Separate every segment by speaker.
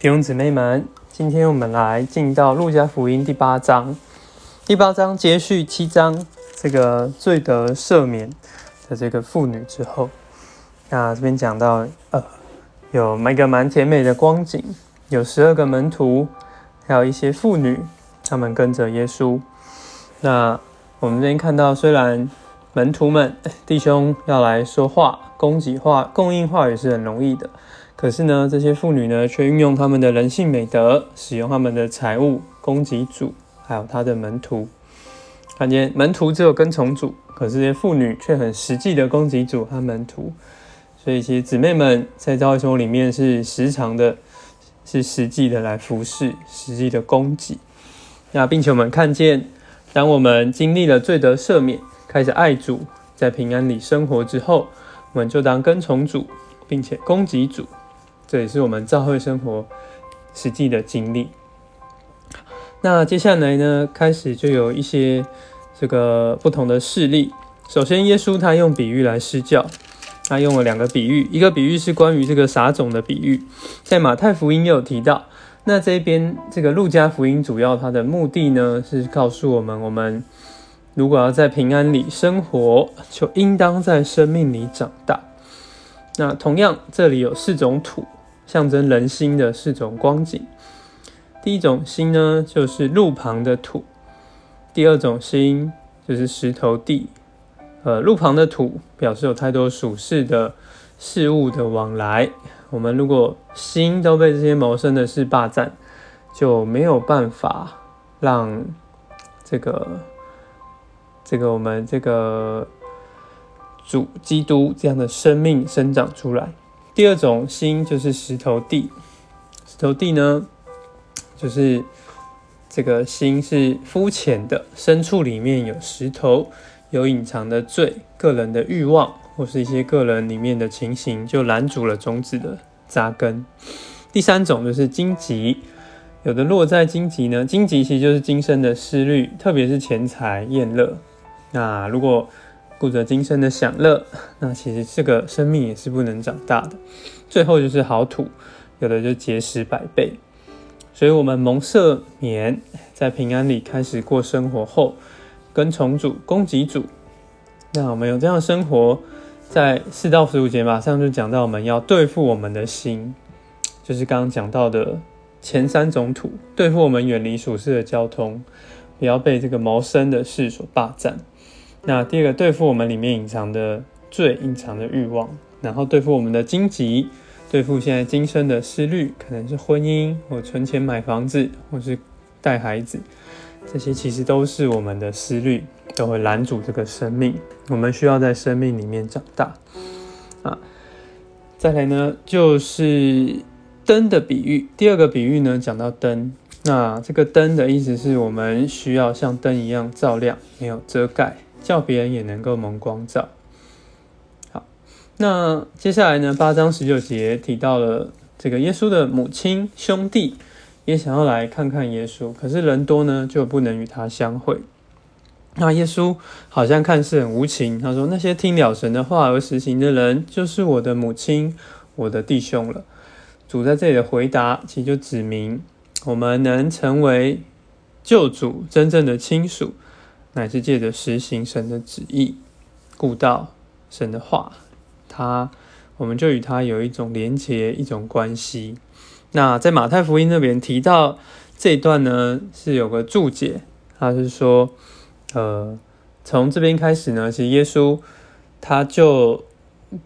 Speaker 1: 弟兄姊妹们，今天我们来进到路加福音第八章。第八章接续七章这个罪得赦免的这个妇女之后，那这边讲到，呃，有一个蛮甜美的光景，有十二个门徒，还有一些妇女，他们跟着耶稣。那我们这边看到，虽然门徒们弟兄要来说话，供给话供应话也是很容易的。可是呢，这些妇女呢，却运用他们的人性美德，使用他们的财物供给主，还有他的门徒。看见门徒只有跟从主，可是这些妇女却很实际的供给主和门徒。所以，其实姊妹们在教会生活里面是时常的，是实际的来服侍，实际的供给。那并且我们看见，当我们经历了罪得赦免，开始爱主，在平安里生活之后，我们就当跟从主，并且供给主。这也是我们教会生活实际的经历。那接下来呢，开始就有一些这个不同的事例。首先，耶稣他用比喻来施教，他用了两个比喻，一个比喻是关于这个撒种的比喻，在马太福音也有提到。那这边这个路加福音主要它的目的呢，是告诉我们，我们如果要在平安里生活，就应当在生命里长大。那同样，这里有四种土。象征人心的四种光景。第一种心呢，就是路旁的土；第二种心就是石头地。呃，路旁的土表示有太多属世的事物的往来。我们如果心都被这些谋生的事霸占，就没有办法让这个这个我们这个主基督这样的生命生长出来。第二种心就是石头地，石头地呢，就是这个心是肤浅的，深处里面有石头，有隐藏的罪，个人的欲望或是一些个人里面的情形，就拦阻了种子的扎根。第三种就是荆棘，有的落在荆棘呢，荆棘其实就是今生的思虑，特别是钱财、厌乐。那如果顾着今生的享乐，那其实这个生命也是不能长大的。最后就是好土，有的就结实百倍。所以，我们蒙赦免，在平安里开始过生活后，跟从主、供给主。那我们有这样生活，在四到十五节马上就讲到，我们要对付我们的心，就是刚刚讲到的前三种土，对付我们远离属世的交通，不要被这个谋生的事所霸占。那第二个对付我们里面隐藏的罪、隐藏的欲望，然后对付我们的荆棘，对付现在今生的思虑，可能是婚姻或存钱买房子，或是带孩子，这些其实都是我们的思虑，都会拦阻这个生命。我们需要在生命里面长大啊。再来呢，就是灯的比喻。第二个比喻呢，讲到灯，那这个灯的意思是我们需要像灯一样照亮，没有遮盖。叫别人也能够蒙光照。好，那接下来呢？八章十九节提到了这个耶稣的母亲兄弟也想要来看看耶稣，可是人多呢，就不能与他相会。那耶稣好像看似很无情，他说：“那些听了神的话而实行的人，就是我的母亲、我的弟兄了。”主在这里的回答，其实就指明我们能成为救主真正的亲属。乃是借着实行神的旨意，顾到神的话，他我们就与他有一种连结，一种关系。那在马太福音那边提到这一段呢，是有个注解，他是说，呃，从这边开始呢，其实耶稣他就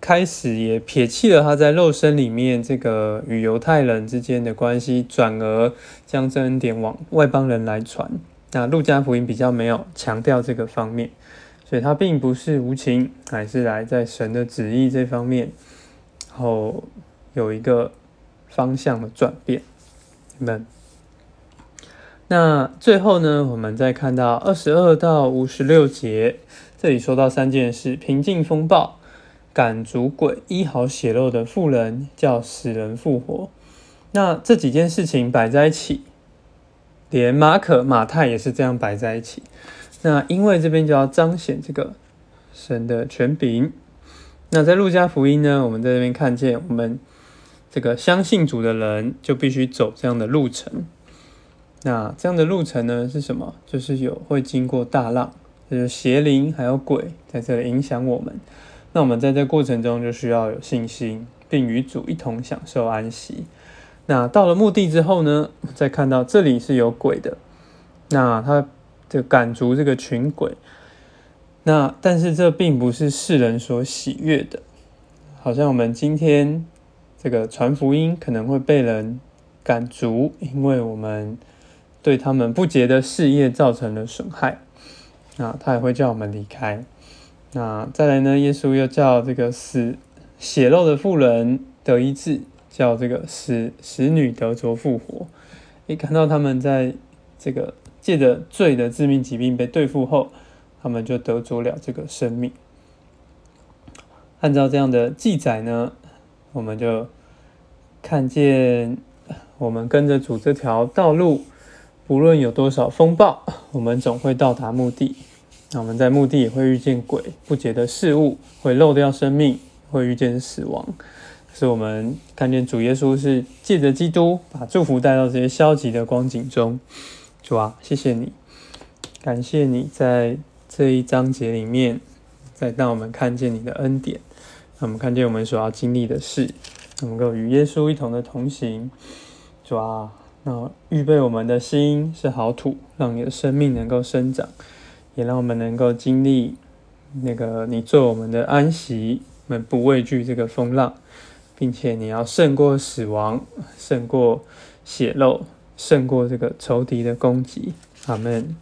Speaker 1: 开始也撇弃了他在肉身里面这个与犹太人之间的关系，转而将这恩典往外邦人来传。那路加福音比较没有强调这个方面，所以它并不是无情，还是来在神的旨意这方面，然后有一个方向的转变。们，那最后呢，我们再看到二十二到五十六节，这里说到三件事：平静风暴、赶逐鬼、医好血肉的妇人、叫死人复活。那这几件事情摆在一起。连马可、马太也是这样摆在一起。那因为这边就要彰显这个神的权柄。那在路加福音呢，我们在这边看见，我们这个相信主的人就必须走这样的路程。那这样的路程呢是什么？就是有会经过大浪，就是邪灵还有鬼在这里影响我们。那我们在这过程中就需要有信心，并与主一同享受安息。那到了墓地之后呢，再看到这里是有鬼的，那他就赶逐这个群鬼。那但是这并不是世人所喜悦的，好像我们今天这个传福音可能会被人赶逐，因为我们对他们不洁的事业造成了损害。那他也会叫我们离开。那再来呢？耶稣又叫这个死血肉的妇人得医治，叫这个死死女得着复活。一看到他们在这个借着罪的致命疾病被对付后，他们就得着了这个生命。按照这样的记载呢，我们就看见我们跟着主这条道路，不论有多少风暴，我们总会到达目的。那我们在墓地也会遇见鬼、不洁的事物，会漏掉生命，会遇见死亡。是我们看见主耶稣是借着基督把祝福带到这些消极的光景中。主啊，谢谢你，感谢你在这一章节里面，再让我们看见你的恩典，让我们看见我们所要经历的事，能够与耶稣一同的同行。主啊，那预备我们的心是好土，让你的生命能够生长。也让我们能够经历那个你做我们的安息，我们不畏惧这个风浪，并且你要胜过死亡，胜过血肉，胜过这个仇敌的攻击。阿门。